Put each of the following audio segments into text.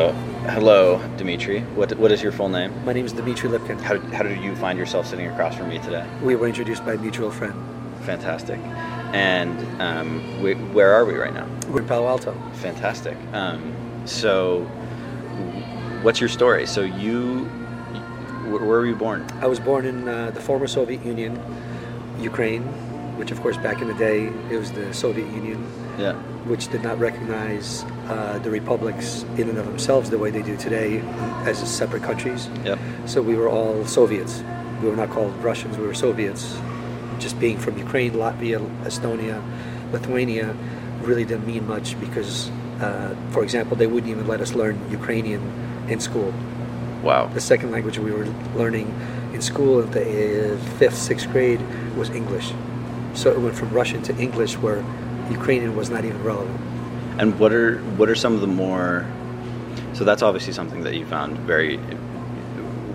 Oh, hello, Dimitri. What what is your full name? My name is Dmitry Lipkin. How, how did you find yourself sitting across from me today? We were introduced by a mutual friend. Fantastic. And um, we, where are we right now? We're in Palo Alto. Fantastic. Um, so, what's your story? So you, where were you born? I was born in uh, the former Soviet Union, Ukraine, which of course back in the day it was the Soviet Union, Yeah. Which did not recognize uh, the republics in and of themselves the way they do today as separate countries. Yep. So we were all Soviets. We were not called Russians, we were Soviets. Just being from Ukraine, Latvia, Estonia, Lithuania really didn't mean much because, uh, for example, they wouldn't even let us learn Ukrainian in school. Wow. The second language we were learning in school in the uh, fifth, sixth grade was English. So it went from Russian to English, where Ukrainian was not even relevant. And what are what are some of the more? So that's obviously something that you found very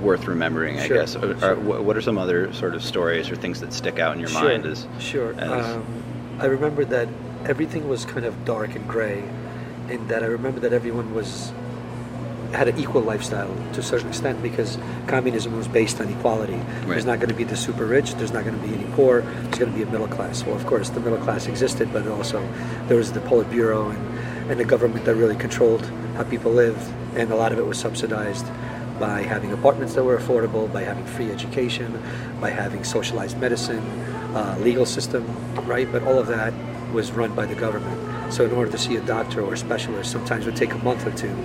worth remembering, I Sure, guess. Sure. what are some other sort of stories or things that stick out in your sure, mind? As sure. as- Um, I remember that everything was kind of dark and gray, and that I remember that everyone was had an equal lifestyle to a certain extent because communism was based on equality. Right. There's not going to be the super rich. There's not going to be any poor. There's going to be a middle class. Well, of course, the middle class existed, but also there was the Politburo and, and the government that really controlled how people lived, and a lot of it was subsidized by having apartments that were affordable, by having free education, by having socialized medicine, uh, legal system, right? But all of that was run by the government. So in order to see a doctor or a specialist, sometimes it would take a month or two,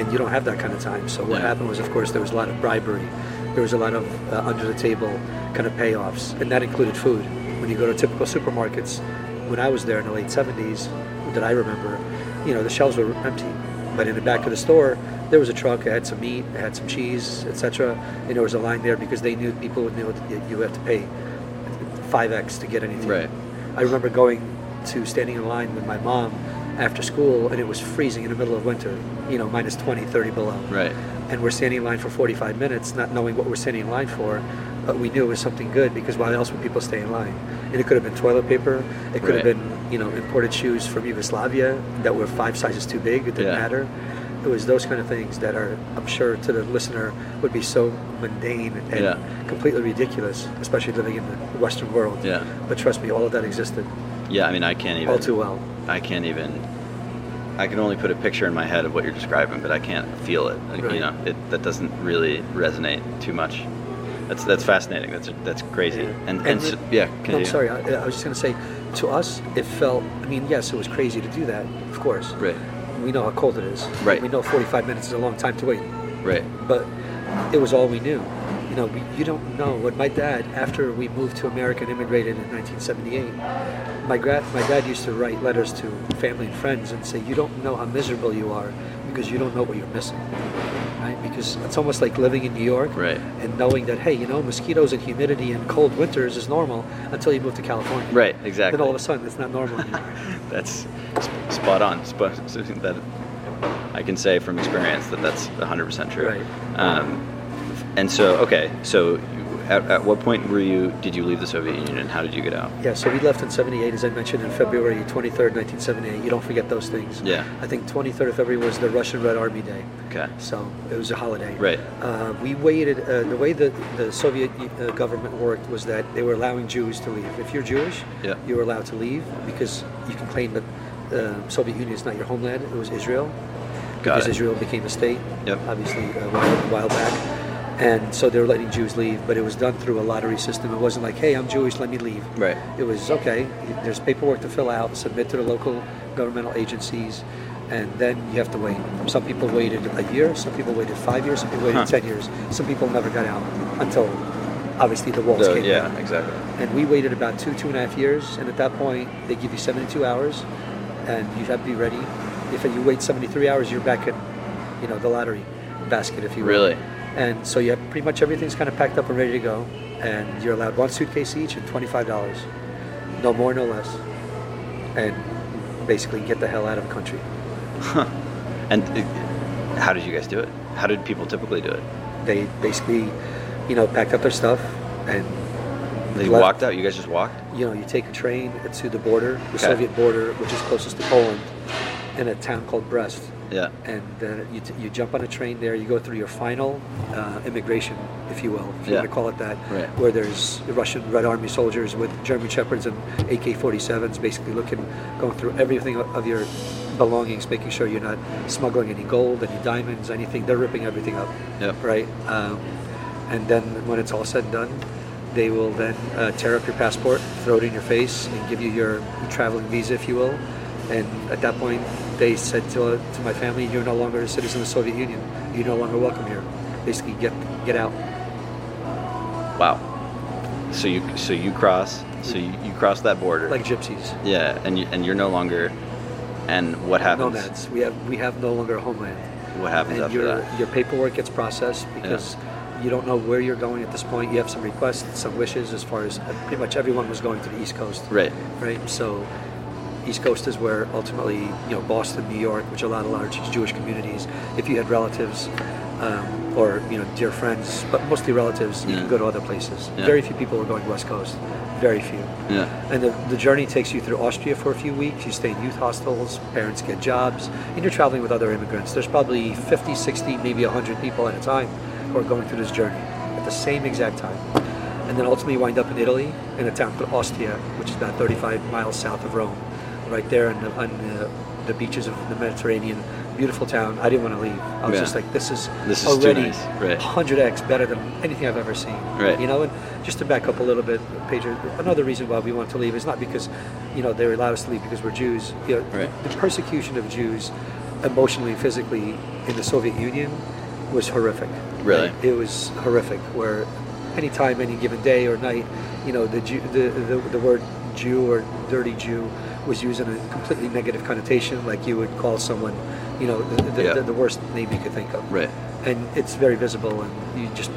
and you don't have that kind of time. So what Yeah. happened was, of course, there was a lot of bribery. There was a lot of uh, under the table kind of payoffs, and that included food. When you go to typical supermarkets, when I was there in the late 70s, that I remember, you know, the shelves were empty. But in the back of the store, there was a truck. It had some meat, it had some cheese, etc. And there was a line there because they knew people would know that you have to pay 5x to get anything. Right. I remember going to standing in line with my mom after school, and it was freezing in the middle of winter, you know, minus 20, 30 below. right. And we're standing in line for 45 minutes, not knowing what we're standing in line for, but we knew it was something good because why else would people stay in line? And it could have been toilet paper, it could have been, you know, imported shoes from Yugoslavia that were five sizes too big, it didn't Yeah. matter. It was those kind of things that are, I'm sure, to the listener would be so mundane and Yeah. completely ridiculous, especially living in the Western world. Yeah. But trust me, all of that existed Yeah. I mean, I can't even. all too well. I can't even. I can only put a picture in my head of what you're describing, but I can't feel it. Right. You know, it, that doesn't really resonate too much. That's that's fascinating. That's that's crazy. Yeah. And and, And so, yeah, No, I'm sorry. I, I was just going to say, to us, it felt. I mean, yes, it was crazy to do that, of course. Right. We know how cold it is. Right. We know 45 minutes is a long time to wait, Right. but it was all we knew. You know, we, you don't know. What my dad, after we moved to America and immigrated in 1978, my gra- my dad used to write letters to family and friends and say, "You don't know how miserable you are because you don't know what you're missing." Right? Because it's almost like living in New York Right. and knowing that, hey, you know, mosquitoes and humidity and cold winters is normal until you move to California. Right. Exactly. Then all of a sudden, it's not normal anymore. That's sp- spot on. Spot, that I can say from experience that that's 100% true. Right. Um, and so, okay, so at, at what point were you? Did you leave the Soviet Union, and how did you get out? yeah, so we left in 78, as I mentioned, in February 23rd, 1978. You don't forget those things. Yeah. I think 23rd of February was the Russian Red Army Day. Okay. So it was a holiday. Right. Uh, we waited. Uh, the way the, the Soviet uh, government worked was that they were allowing Jews to leave. If you're Jewish, Yeah. you were allowed to leave because you can claim that uh, Soviet Union is not your homeland. It was Israel. Got because it. Israel became a state, Yep. obviously a while, a while back. And so they were letting Jews leave, but it was done through a lottery system. It wasn't like, hey, I'm Jewish, let me leave. Right. It was okay. There's paperwork to fill out, submit to the local governmental agencies, and then you have to wait. Some people waited a year, some people waited five years, some people waited Huh. ten years. Some people never got out until obviously the walls The- came yeah, down. exactly. And we waited about two, two and a half years, and at that point they give you 72 hours, and you have to be ready. If you wait 73 hours, you're back in, you know, the lottery basket, if you will. Really? And so you have pretty much everything's kind of packed up and ready to go, and you're allowed one suitcase each and twenty-five dollars, no more, no less, and basically get the hell out of the country. Huh. And uh, how did you guys do it? How did people typically do it? They basically, you know, packed up their stuff and They left. walked out. You guys just walked. You know, you take a train to the border, the Okay. Soviet border, which is closest to Poland, in a town called Brest. Yeah. and then you, t- you jump on a train there. You go through your final uh, immigration, if you will, if you Yeah. want to call it that, Right. where there's Russian Red Army soldiers with German Shepherds and AK-47s, basically looking, going through everything of your belongings, making sure you're not smuggling any gold, any diamonds, anything. They're ripping everything up, Yep. right? Um, and then when it's all said and done, they will then uh, tear up your passport, throw it in your face, and give you your traveling visa, if you will. And at that point, they said to, to my family, "You're no longer a citizen of the Soviet Union. You're no longer welcome here. Basically, get get out." Wow. So you so you cross so you, you cross that border. Like gypsies, yeah, and you, and you're no longer. And what happens? nomads. We have we have no longer a homeland. What happens and after your that? your paperwork gets processed because you don't know where you're going at this point. You have some requests, some wishes, as far as uh, pretty much everyone was going to the East Coast. Right. right? So East Coast is where ultimately, you know, Boston, New York, which are a lot of large Jewish communities. If you had relatives um, or you know dear friends, but mostly relatives, you Yeah. can go to other places. Yeah. Very few people are going West Coast. Very few. Yeah. And the, the journey takes you through Austria for a few weeks. You stay in youth hostels, parents get jobs, and you're traveling with other immigrants. There's probably 50, 60, maybe 100 people at a time who are going through this journey at the same exact time. And then ultimately wind up in Italy in a town called Ostia, which is about 35 miles south of Rome, right there on the, on the, the beaches of the Mediterranean. Beautiful town. I didn't want to leave. I was Yeah. just like, this is, This is already nice. Right. 100x better than anything I've ever seen. Right. You know, and just to back up a little bit, Pedro, another reason why we want to leave is not because, you know, they allow us to leave because we're Jews. You know, Right. the persecution of Jews, emotionally, and physically, in the Soviet Union, was horrific. Really? Right? It was horrific. Where, anytime, any given day or night, you know, the Jew, the, the the word Jew or dirty Jew was used in a completely negative connotation, like you would call someone, you know, the, the, Yeah. the, the worst name you could think of Right. and it's very visible, and you just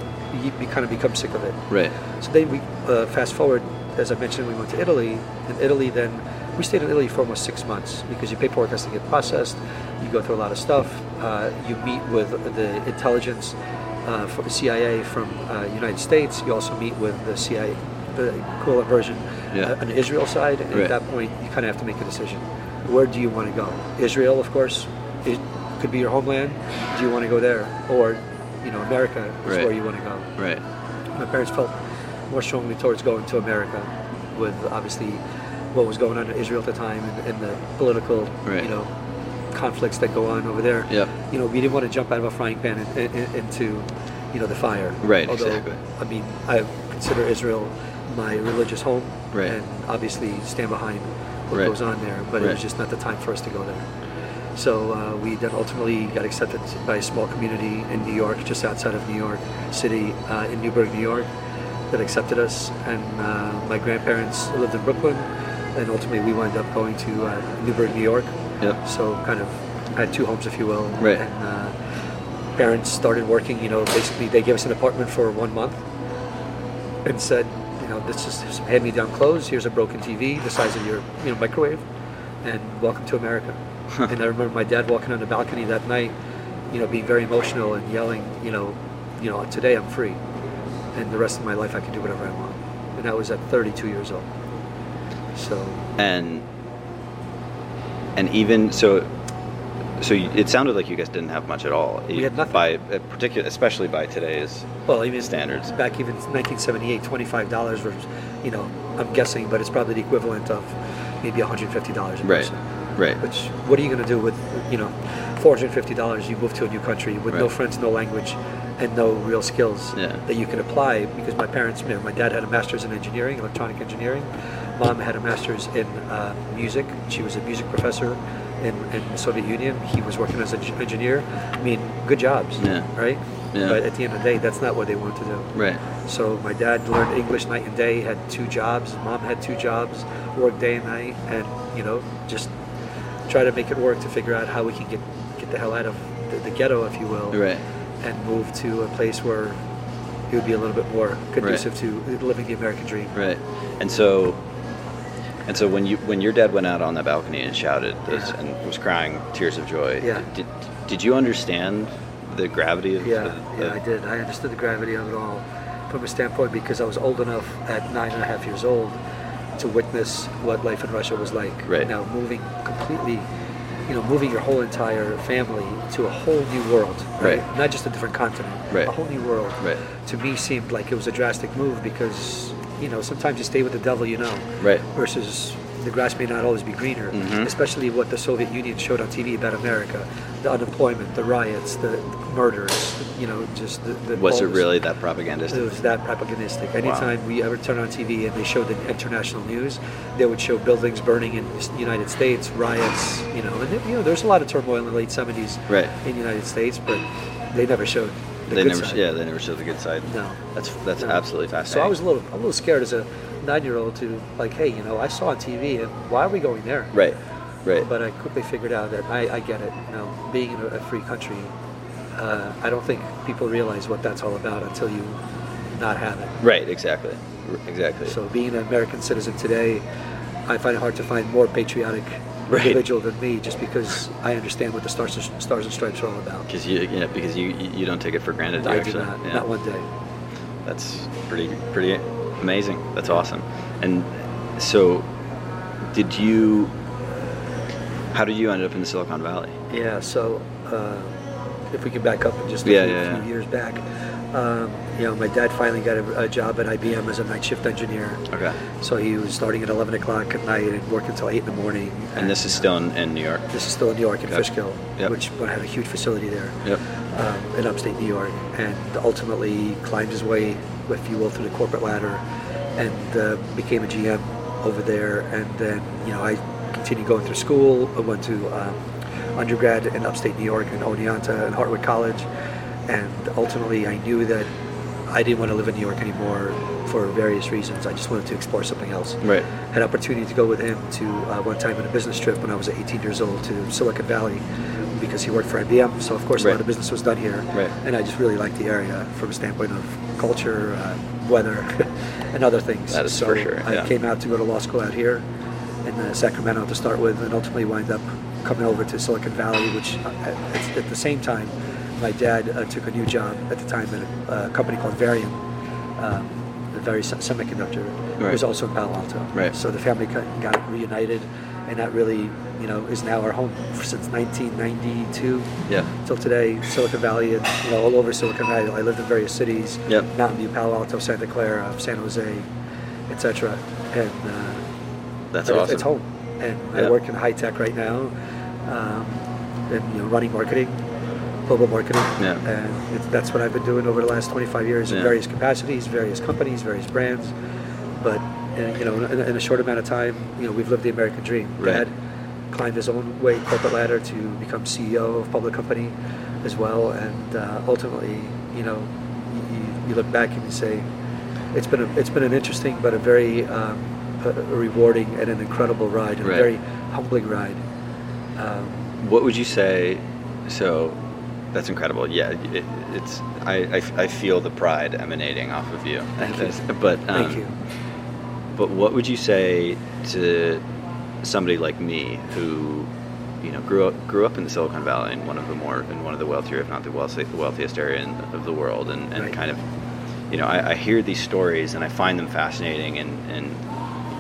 you, you kind of become sick of it. Right. So then we uh, fast forward, as I mentioned, we went to Italy, and Italy then we stayed in Italy for almost six months because your paperwork has to get processed. You go through a lot of stuff. Uh, you meet with the intelligence uh, for the CIA from uh, United States. You also meet with the CIA, the equivalent version Yeah. uh, on the Israel side, and Right. at that point you kind of have to make a decision. Where do you want to go? Israel, of course, it could be your homeland. Do you want to go there, or you know, America is Right. where you want to go? Right. my parents felt more strongly towards going to America, with obviously what was going on in Israel at the time and, and the political, Right. you know, conflicts that go on over there. Yep. You know, we didn't want to jump out of a frying pan in, in- into, you know, the fire. Right, Although, exactly. I mean, I consider Israel my religious home, Right. and obviously stand behind what Right. goes on there. But it was just not the time for us to go there. So uh, we then ultimately got accepted by a small community in New York, just outside of New York City, uh, in Newburgh, New York, that accepted us. And uh, my grandparents lived in Brooklyn, and ultimately we wound up going to uh, Newburgh, New York. Yep. So kind of had two homes, if you will. Right. And uh, parents started working. You know, basically they gave us an apartment for one month, and said, you know, this is some hand-me-down clothes. Here's a broken TV, the size of your you know microwave, and welcome to America. and I remember my dad walking on the balcony that night, you know, being very emotional and yelling, you know, you know, today I'm free, and the rest of my life I can do whatever I want. And that was at 32 years old. So And and even so so you- it sounded like you guys didn't have much at all. We had nothing. by uh, particular especially by today's Well, even Standards. back even 1978, twenty-five dollars was, you know, I'm guessing, but it's probably the equivalent of maybe 150 dollars Right. person. right. Which, what are you going to do with, you know, 450 dollars? You move to a new country with no friends, no language, and no real skills Yeah. that you can apply. Because my parents, you know, my dad had a master's in engineering, electronic engineering. Mom had a master's in uh, music. She was a music professor in, in the Soviet Union. He was working as an engineer. I mean, good jobs, Yeah. right? Yeah. But at the end of the day, that's not what they want to do. Right. So my dad learned English night and day, had two jobs. Mom had two jobs, worked day and night, and you know, just try to make it work to figure out how we can get get the hell out of the, the ghetto, if you will, Right. and move to a place where it would be a little bit more conducive to living the American dream. Right. And so and so when you when your dad went out on the balcony and shouted this Yeah. and was crying tears of joy, Yeah. did, did you understand the gravity of Yeah, the, yeah, I did. I understood the gravity of it all from a standpoint because I was old enough at nine and a half years old to witness what life in Russia was like. Right. Now moving completely you know, moving your whole entire family to a whole new world, right? Right. Not just a different continent, Right. a whole new world. Right. To me, seemed like it was a drastic move because, you know, sometimes you stay with the devil you know, Right. versus the grass may not always be greener. Mhm. Especially what the Soviet Union showed on TV about America, the unemployment, the riots, the murders, you know, just the. the Was it really that propagandistic? it was that propagandistic. Anytime we ever turn on TV and they showed the international news, they would show buildings burning in the United States, riots, you know, and you know, there's a lot of turmoil in the late 70s Right. in the United States, but they never showed the They never, side. yeah, they never show the good side. No. That's that's No. absolutely fascinating. So. I was a little, a little scared as a nine-year-old to like, hey, you know, I saw on TV, and why are we going there? right, right, But I quickly figured out that I, I get it. You know, being in a, a free country, uh, I don't think people realize what that's all about until you not have it. right, exactly, R- exactly. So being an American citizen today, I find it hard to find more patriotic Right. individual than me, just because I understand what the stars, stars and stripes are all about. because you, you know, because you you don't take it for granted. I do not, Yeah. not one day. That's pretty pretty amazing. That's awesome. And so, did you? How did you end up in the Silicon Valley? Yeah. So uh, if we can back up just a Yeah, few, yeah, few years back, um, you know, my dad finally got a, a job at IBM as a night shift engineer. Okay. So he was starting at 11 o'clock at night and working until 8 in the morning. And this is still in, in New York. This is still in New York, in Okay. Fishkill, Yep. which had a huge facility there. Yep. um, in upstate New York, and ultimately climbed his way, if you will, through the corporate ladder, and uh, became a GM over there. And then, you know, I continued going through school. I went to um, undergrad in upstate New York in Oneonta and Hartwick College, and ultimately, I knew that I didn't want to live in New York anymore for various reasons. I just wanted to explore something else Right. had opportunity to go with him to uh, one time on a business trip when I was 18 years old to Silicon Valley because he worked for IBM. So of course a lot of business was done here, Right. and I just really liked the area from a standpoint of culture, uh, weather, and other things. That is so for sure, Yeah. I came out to go to law school out here in uh, Sacramento to start with, and ultimately wind up coming over to Silicon Valley, which uh, at, at the same time. My dad uh, took a new job at the time at a, a company called Varian, um, the Varian Semiconductor. It was also in Palo Alto. Right. So the family got got reunited, and that really, you know, is now our home since 1992 Yeah. till today. Silicon Valley, and you know, all over Silicon Valley. I lived in various cities: Yep. Mountain View, Palo Alto, Santa Clara, San Jose, etc. And uh, That's awesome. It's home, and Yeah. I work in high tech right now, um, and you know, running marketing, global marketing, Yeah. and it's, that's what I've been doing over the last 25 years in various capacities, various companies, various brands. But uh, you know, in, in a short amount of time, you know, we've lived the American dream. Right. Dad climbed his own way corporate ladder to become CEO of public company as well, and uh, ultimately, you know, you, you look back and you say, it's been a, it's been an interesting but a very um, a, rewarding and an incredible ride, and Right. a very humbling ride. Um, What would you say? So, that's incredible. Yeah, it, it's. I, I, I feel the pride emanating off of you. Thank you. But um, thank you. But what would you say to somebody like me who, you know, grew up grew up in the Silicon Valley in one of the more in one of the wealthier, if not the wealthy, the wealthiest area in, of the world, and, and Right. kind of, you know, I, I hear these stories and I find them fascinating and, and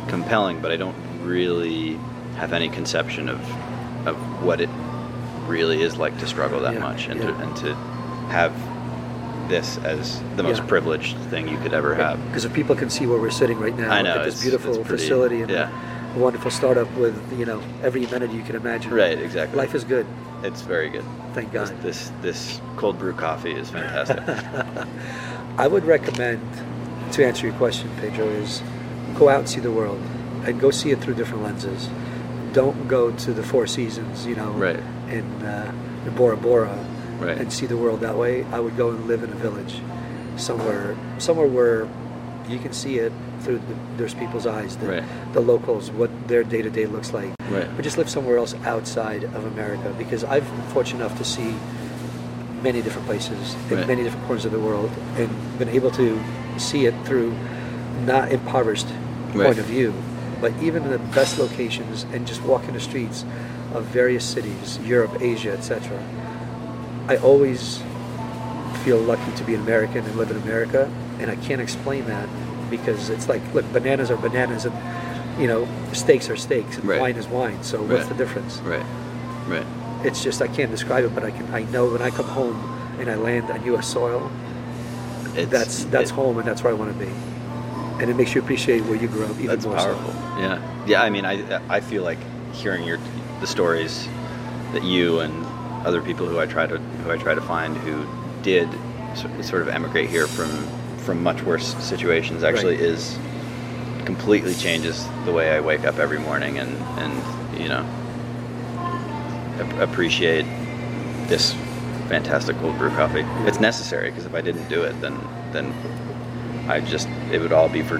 compelling, but I don't really have any conception of of what it really is like to struggle that Yeah, much and to and to have this as the most Yeah. privileged thing you could ever have. Because if people can see where we're sitting right now I know, at this it's- beautiful pretty- facility and yeah. a wonderful startup with you know every amenity you can imagine. Right, exactly. Life is good. It's very good. Thank This, God. this this cold brew coffee is fantastic. I would recommend, to answer your question, Pedro, is go out and see the world and go see it through different lenses. Don't go to the Four Seasons, you know, Right. in, uh, in Bora Bora Right. and see the world that way. I would go and live in a village, somewhere, somewhere where you can see it through the, there's people's eyes, the, Right. the locals, what their day to day looks like. Right. Or just live somewhere else outside of America because I've been fortunate enough to see many different places in Right. many different corners of the world and been able to see it through not impoverished Right. point of view, but even in the best locations and just walking the streets of various cities, Europe, Asia, etc. I always feel lucky to be an American and live in America, and I can't explain that because it's like, look, bananas are bananas, and you know, steaks are steaks, and Right. wine is wine. So what's Right. the difference? right. Right. It's just I can't describe it, but I can. I know when I come home and I land on U.S. soil, It's, that's that's it- home and that's where I want to be. And it makes you appreciate where you grew up even That's more so. powerful. Yeah. Yeah. I mean, I I feel like hearing your the stories that you and other people who I try to who I try to find who did sort of emigrate here from from much worse situations actually Right. is completely changes the way I wake up every morning and and you know appreciate this fantastic cold brew coffee. It's necessary because if I didn't do it, then then I just it would all be for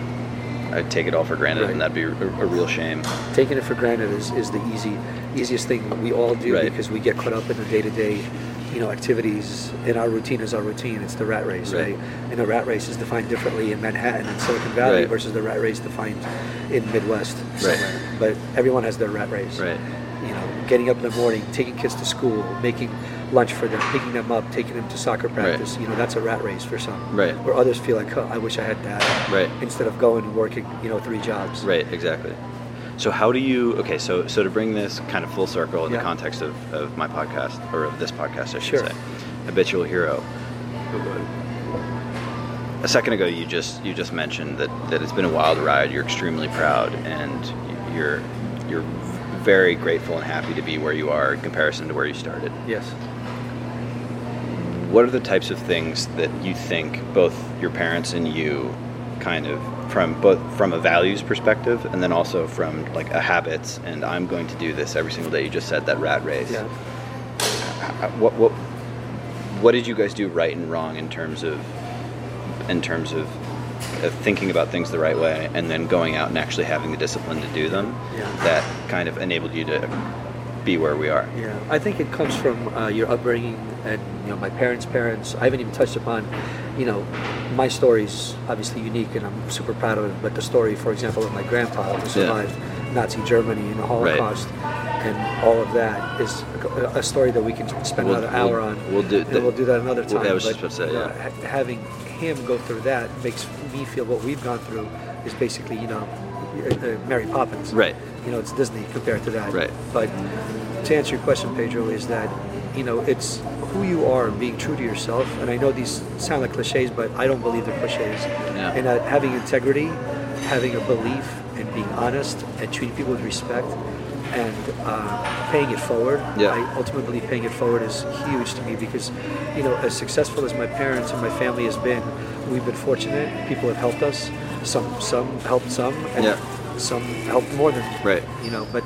I'd take it all for granted, Right. and that'd be a, a real shame. Taking it for granted is, is the easy easiest thing we all do Right. because we get caught up in the day to day, you know, activities. And our routine is our routine. It's the rat race, Right. right? And the rat race is defined differently in Manhattan and Silicon Valley versus the rat race defined in Midwest Right. somewhere. But everyone has their rat race. Right. You know, getting up in the morning, taking kids to school, making lunch for them, picking them up, taking them to soccer practice. You know, that's a rat race for some. Right. Where others feel like, oh, I wish I had that. Right. Instead of going and working, you know, three jobs. Right. Exactly. So how do you? Okay. So so to bring this kind of full circle in the context of, of my podcast or of this podcast, I should Sure. say, habitual hero. A second ago, you just you just mentioned that, that it's been a wild ride. You're extremely proud, and you're you're very grateful and happy to be where you are in comparison to where you started. Yes. What are the types of things that you think both your parents and you kind of from both from a values perspective and then also from like a habits and i'm going to do this every single day you just said that rat race Yeah. What what what did you guys do right and wrong in terms of in terms of uh, thinking about things the right way and then going out and actually having the discipline to do them Yeah. that kind of enabled you to be where we are Yeah, I think it comes from uh, your upbringing and you know my parents' parents. I haven't even touched upon, you know, my story's obviously unique and I'm super proud of it. But the story, for example, of my grandpa who survived Nazi Germany and the Holocaust and all of that is a, story that we can spend We'll- another hour we'll- on. we'll do that- we'll do that another well, time. I was but, to say, yeah. ha- having him go through that makes me feel what we've gone through is basically, you know, uh, uh, Mary Poppins. Right. You know, it's Disney compared to that. Right. But to answer your question, Pedro, is that you know it's who you are, being true to yourself. And I know these sound like cliches, but I don't believe they're cliches. Yeah. And that having integrity, having a belief, and being honest, and treating people with respect, and uh, paying it forward. Yeah. I ultimately believe paying it forward is huge to me because, you know, as successful as my parents and my family has been, we've been fortunate. People have helped us. Some some helped some, and Yeah. Some helped more than Right. you know. But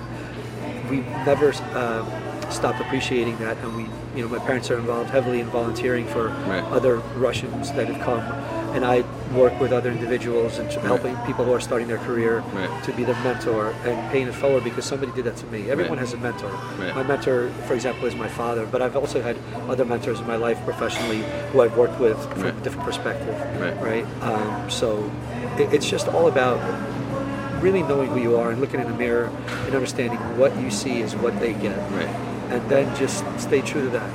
we never uh, stopped appreciating that, and we, you know, my parents are involved heavily in volunteering for Right. other Russians that have come, and I work with other individuals and helping people who are starting their career Right. to be their mentor and paying it forward because somebody did that to me. Everyone Right. has a mentor. Right. My mentor, for example, is my father, but I've also had other mentors in my life professionally who I've worked with from Right. a different perspective. Right. Right. Um, so it, it's just all about really knowing who you are and looking in the mirror and understanding what you see is what they get. right And then just stay true to that.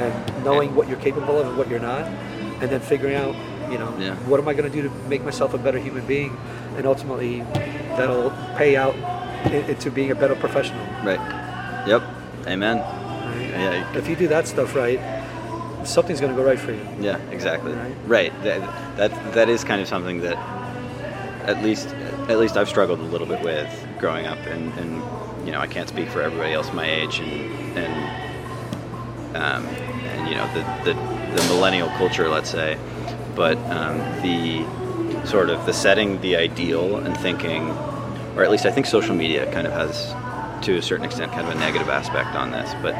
And knowing what you're capable of and what you're not, and then figuring out, you know, Yeah. what am I going to do to make myself a better human being, and ultimately that'll pay out into being a better professional. right yep amen right? yeah If you do that stuff right, something's going to go right for you. Yeah, exactly. Right? Right. That, that that is kind of something that at least at least I've struggled a little bit with growing up, and, and you know I can't speak for everybody else my age, and and um, and you know the, the the millennial culture, let's say, but um, the sort of the setting the ideal and thinking, or at least I think social media kind of has to a certain extent kind of a negative aspect on this, but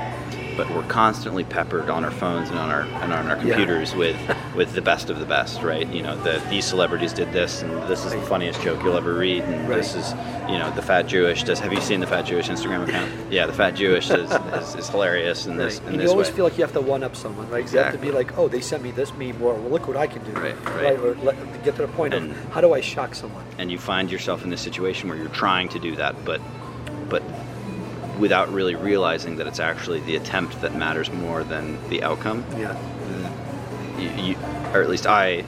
but we're constantly peppered on our phones and on our and on our Yeah. computers with with the best of the best, right? You know, the these celebrities did this, and this is the funniest joke you'll ever read, and Right. this is you know the fat Jewish does. Have you seen the fat Jewish Instagram account? Yeah, the fat Jewish is, is, is hilarious in this Right. in And this you always way. feel like you have to one up someone, right? You have to be like, oh, they sent me this meme, or well, look what I can do, Right, right. Or let, get to the point And- of how do I shock someone? and you find yourself in this situation where you're trying to do that, but but without really realizing that it's actually the attempt that matters more than the outcome. Yeah, you, you, or at least I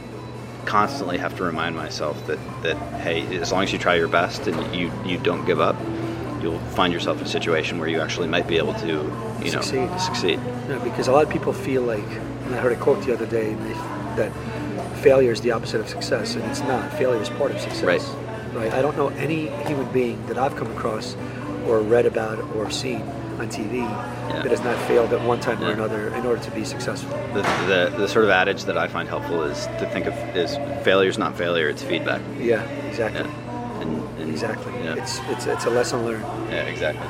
constantly have to remind myself that that hey, as long as you try your best and you you don't give up, you'll find yourself in a situation where you actually might be able to, you know, Succeed. succeed. You because a lot of people feel like, and I heard a quote the other day that failure is the opposite of success, and it's not. Failure is part of success. Right. Right. I don't know any human being that I've come across, or read about, or seen on TV that has not failed at one time or another in order to be successful. The, the, the sort of adage that I find helpful is to think of is failure is not failure; it's feedback. Yeah. Exactly. Yeah. And, and Exactly. Yeah. It's it's it's a lesson learned. yeah, exactly.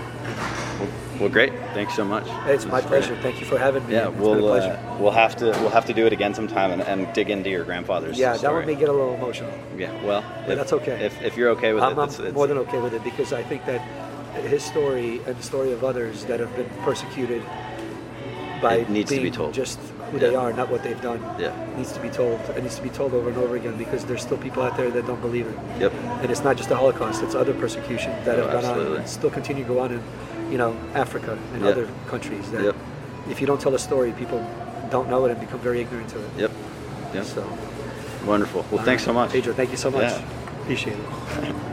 Well, well, great. Thanks so much. It's my That's great. pleasure. Thank you for having me. Yeah, It's we'll pleasure. uh, we'll have to we'll have to do it again sometime and, and dig into your grandfather's yeah, that story. one may get a little emotional. Yeah, well, But that's okay. If, if you're okay with I'm, it, I'm it's, it's, more than okay with it because I think that his story and the story of others that have been persecuted by It needs to be told. just who they are, not what they've done. Yeah. needs to be told. It needs to be told over and over again because there's still people out there that don't believe it. Yep. And it's not just the Holocaust; it's other persecution that Oh, have gone absolutely. on and still continue to go on in, you know, Africa and Yeah. other countries. That Yep. if you don't tell the story, people don't know it and become very ignorant to it. Yep. Yep. So, Wonderful. Well, thanks so much. Pedro, thank you so much. Yeah. Appreciate it.